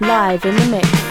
Live in the mix.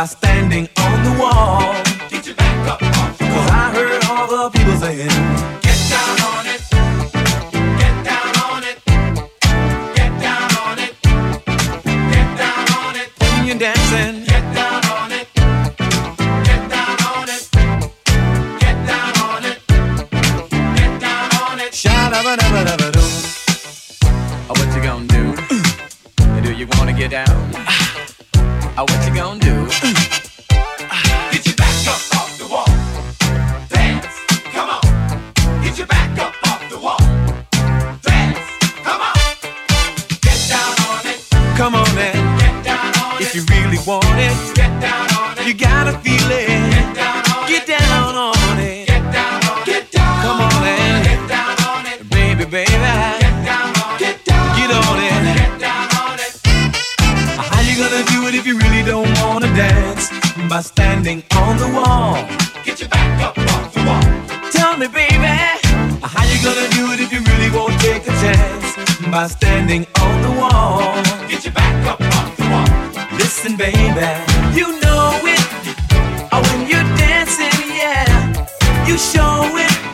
by standing by standing on the wall. Get your back up off the wall. Listen, baby, you know it. Oh, when you're dancing, yeah, you show it.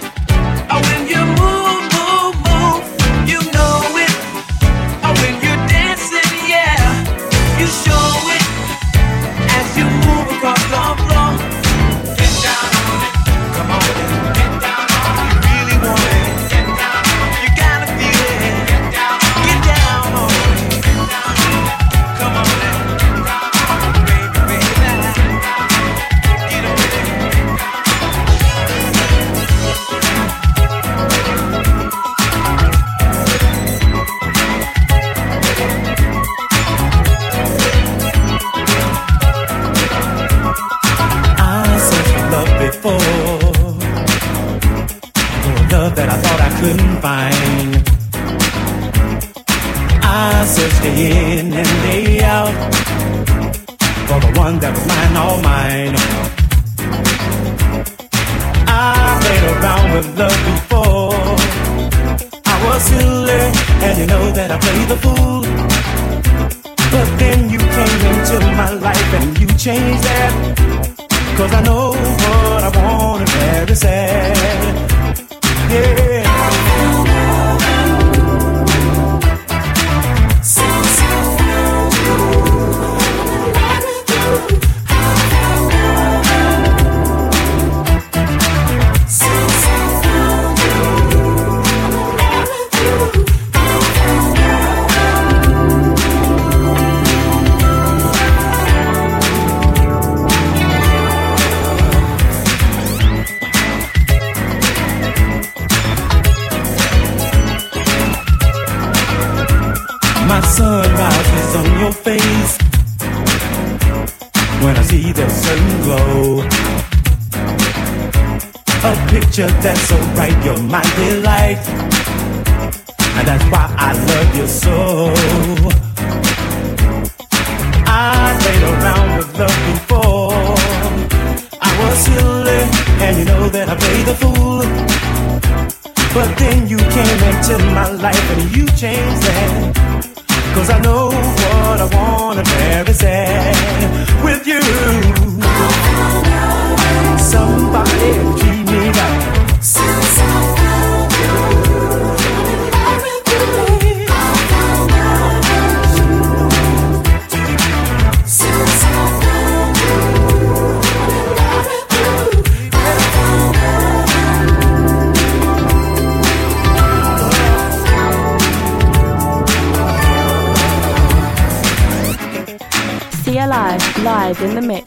in the mix.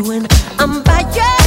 when I'm by your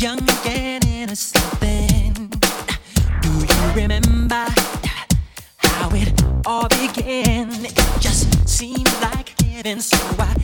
young and innocent then. Do you remember how it all began? It just seemed like heaven, so I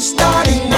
Starting now.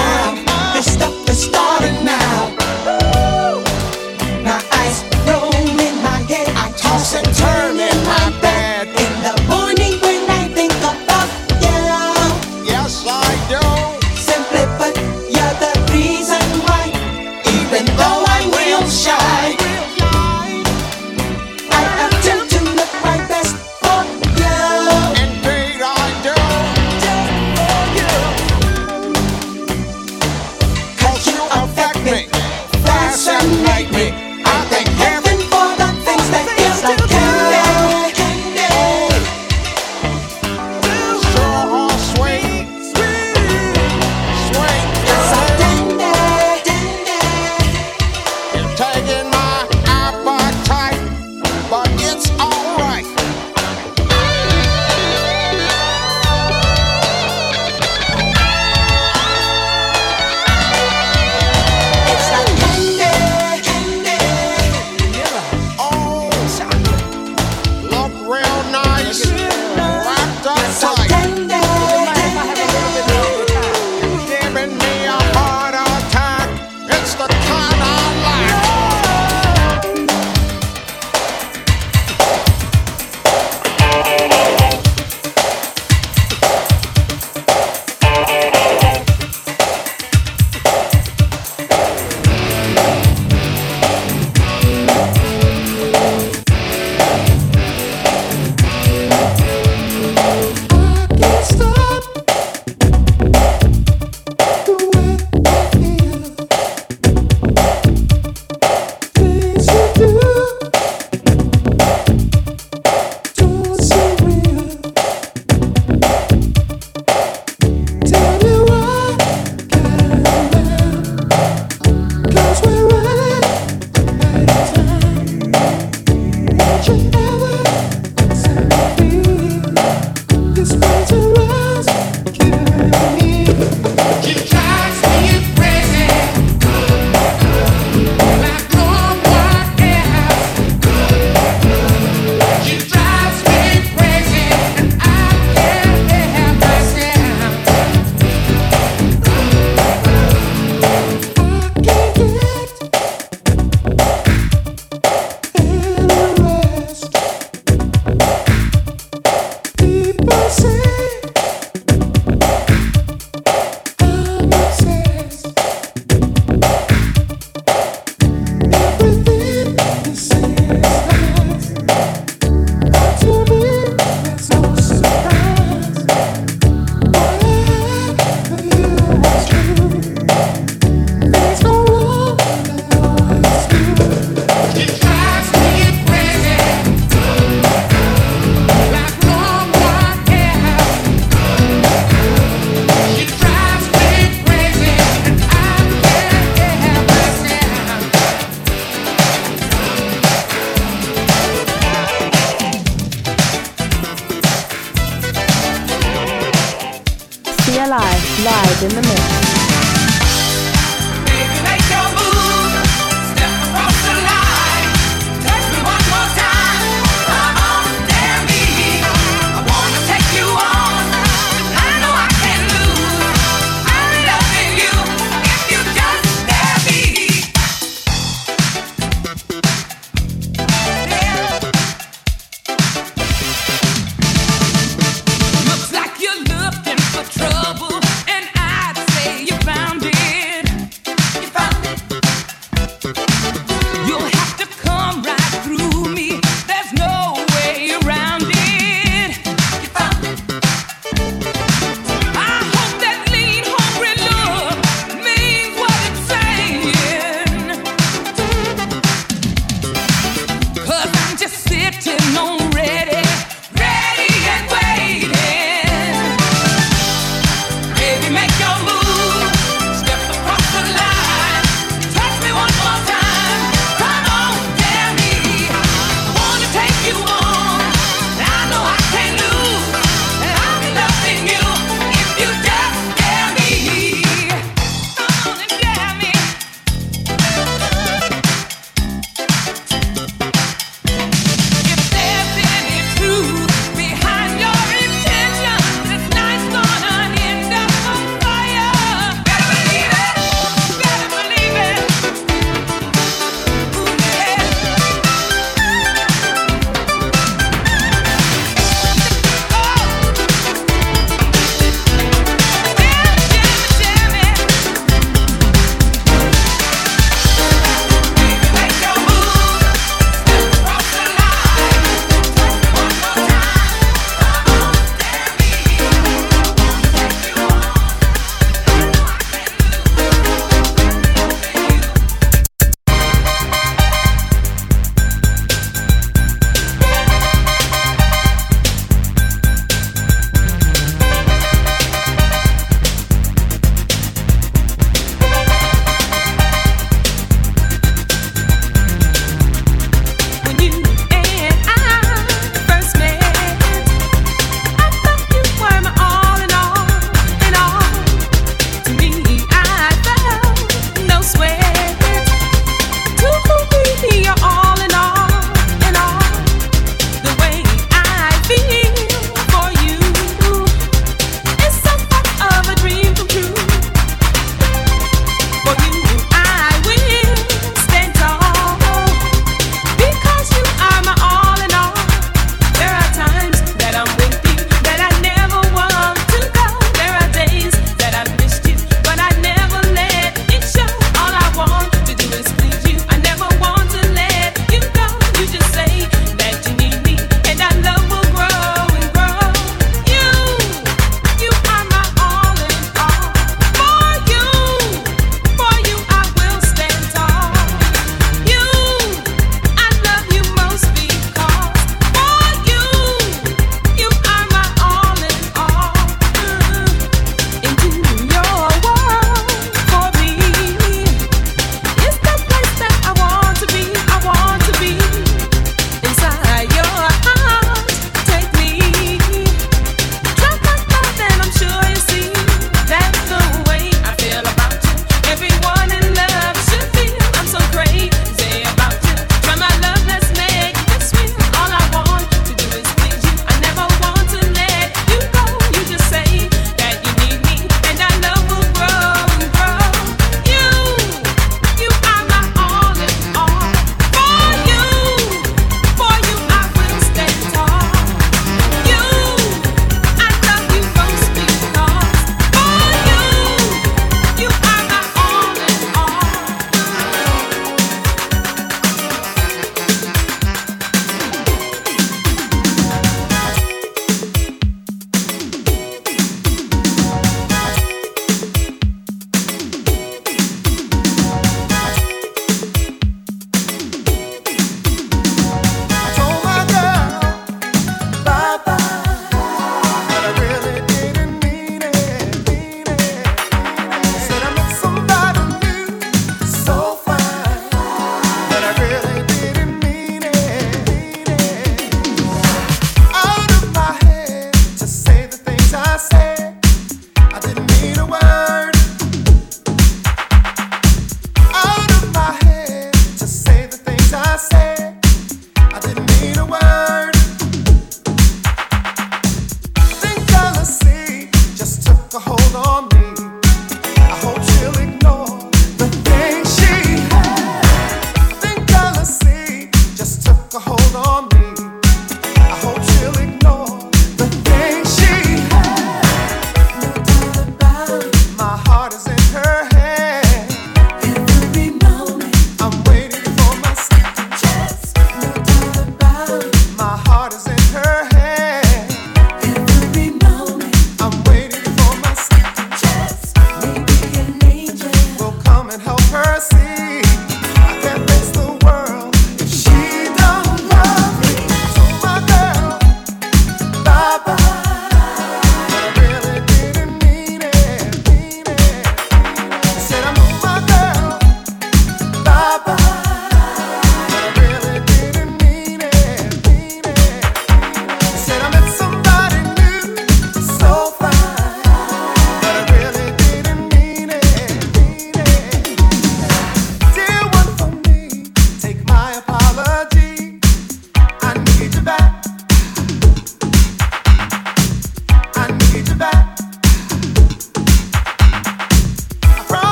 Ice roll Alive, live in the mix.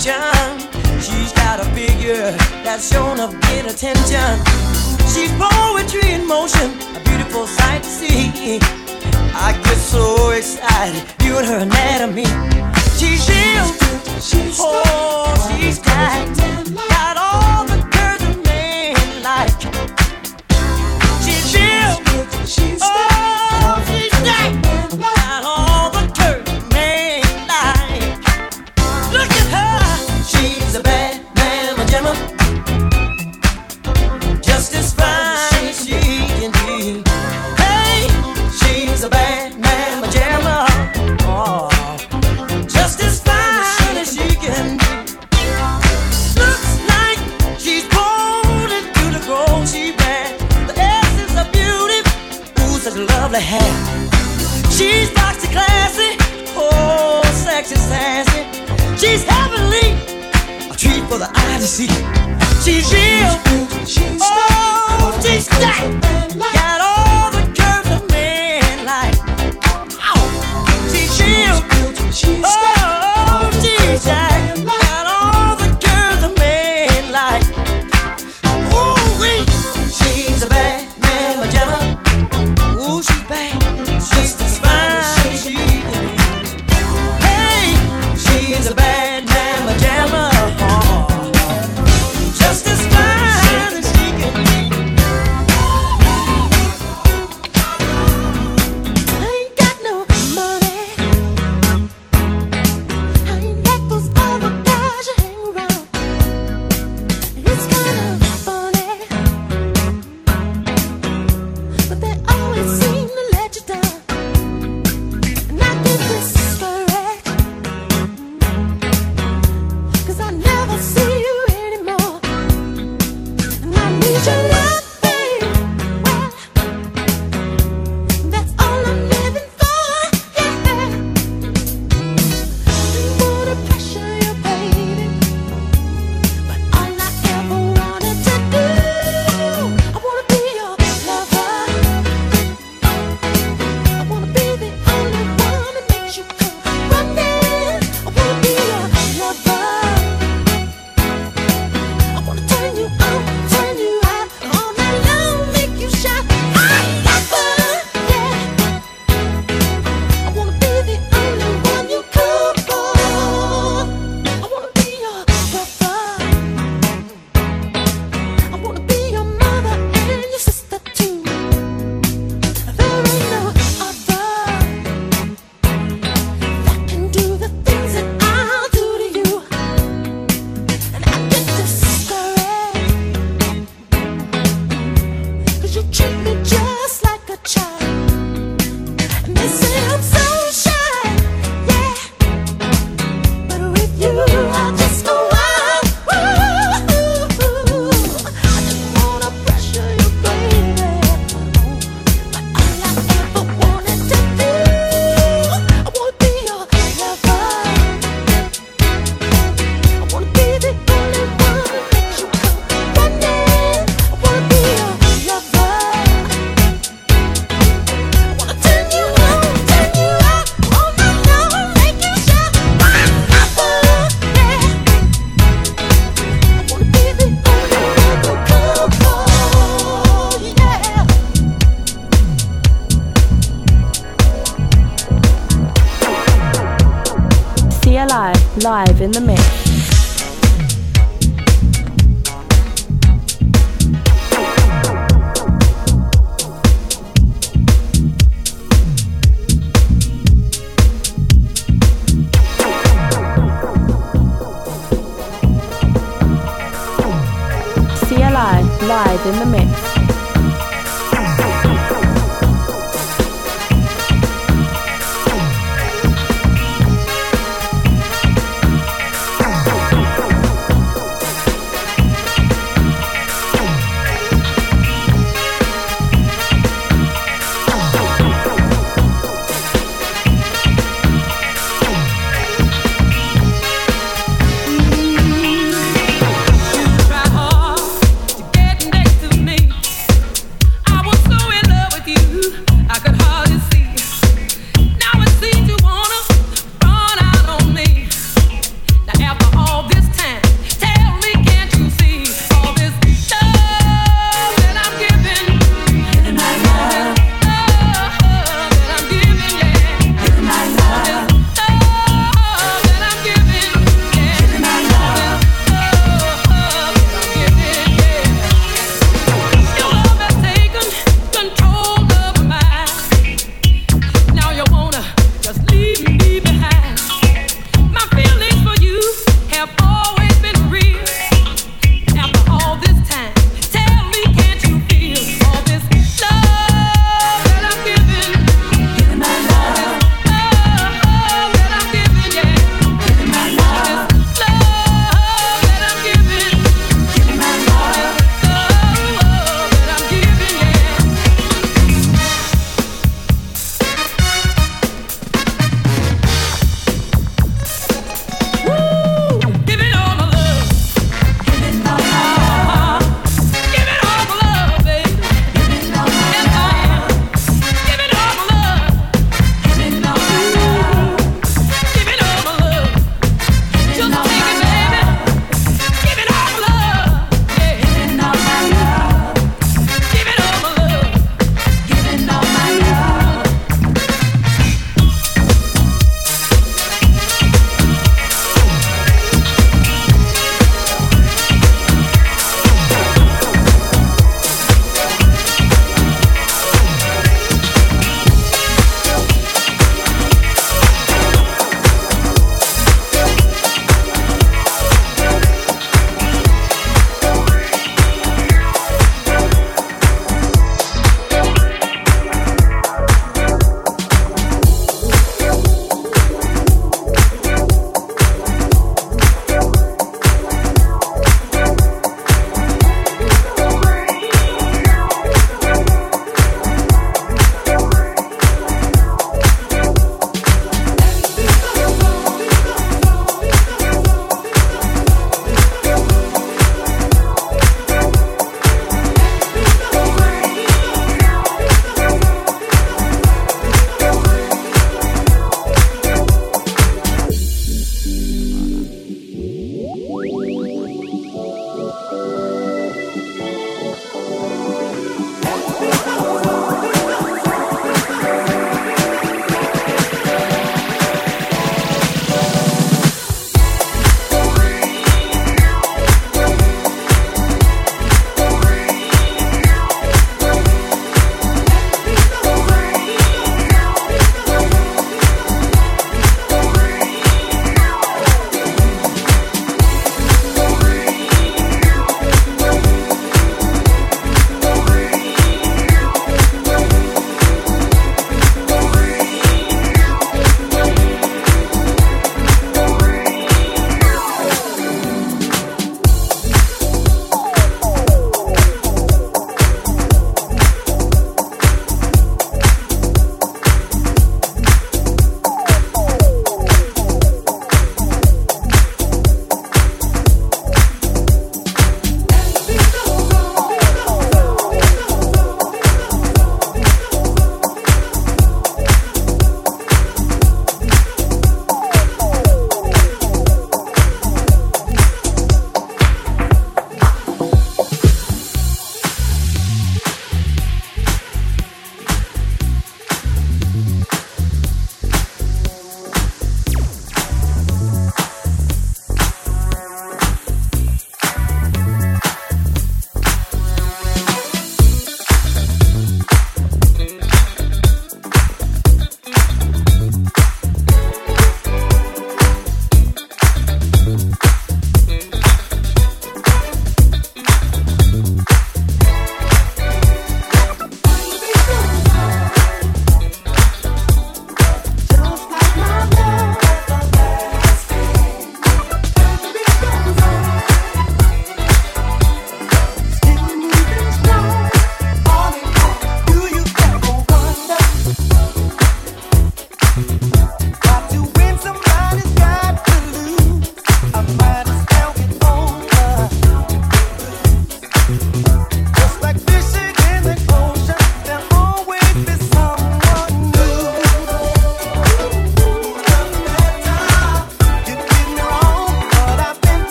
She's got a figure that's shown of good attention. She's poetry in motion, a beautiful sight to see. I get so excited viewing her anatomy. She's ill, she's oh, she's tight.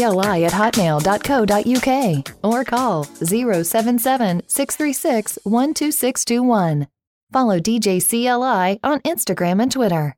cli at hotmail.co.uk or call 077 636 12621. Follow DJ CLI on Instagram and Twitter.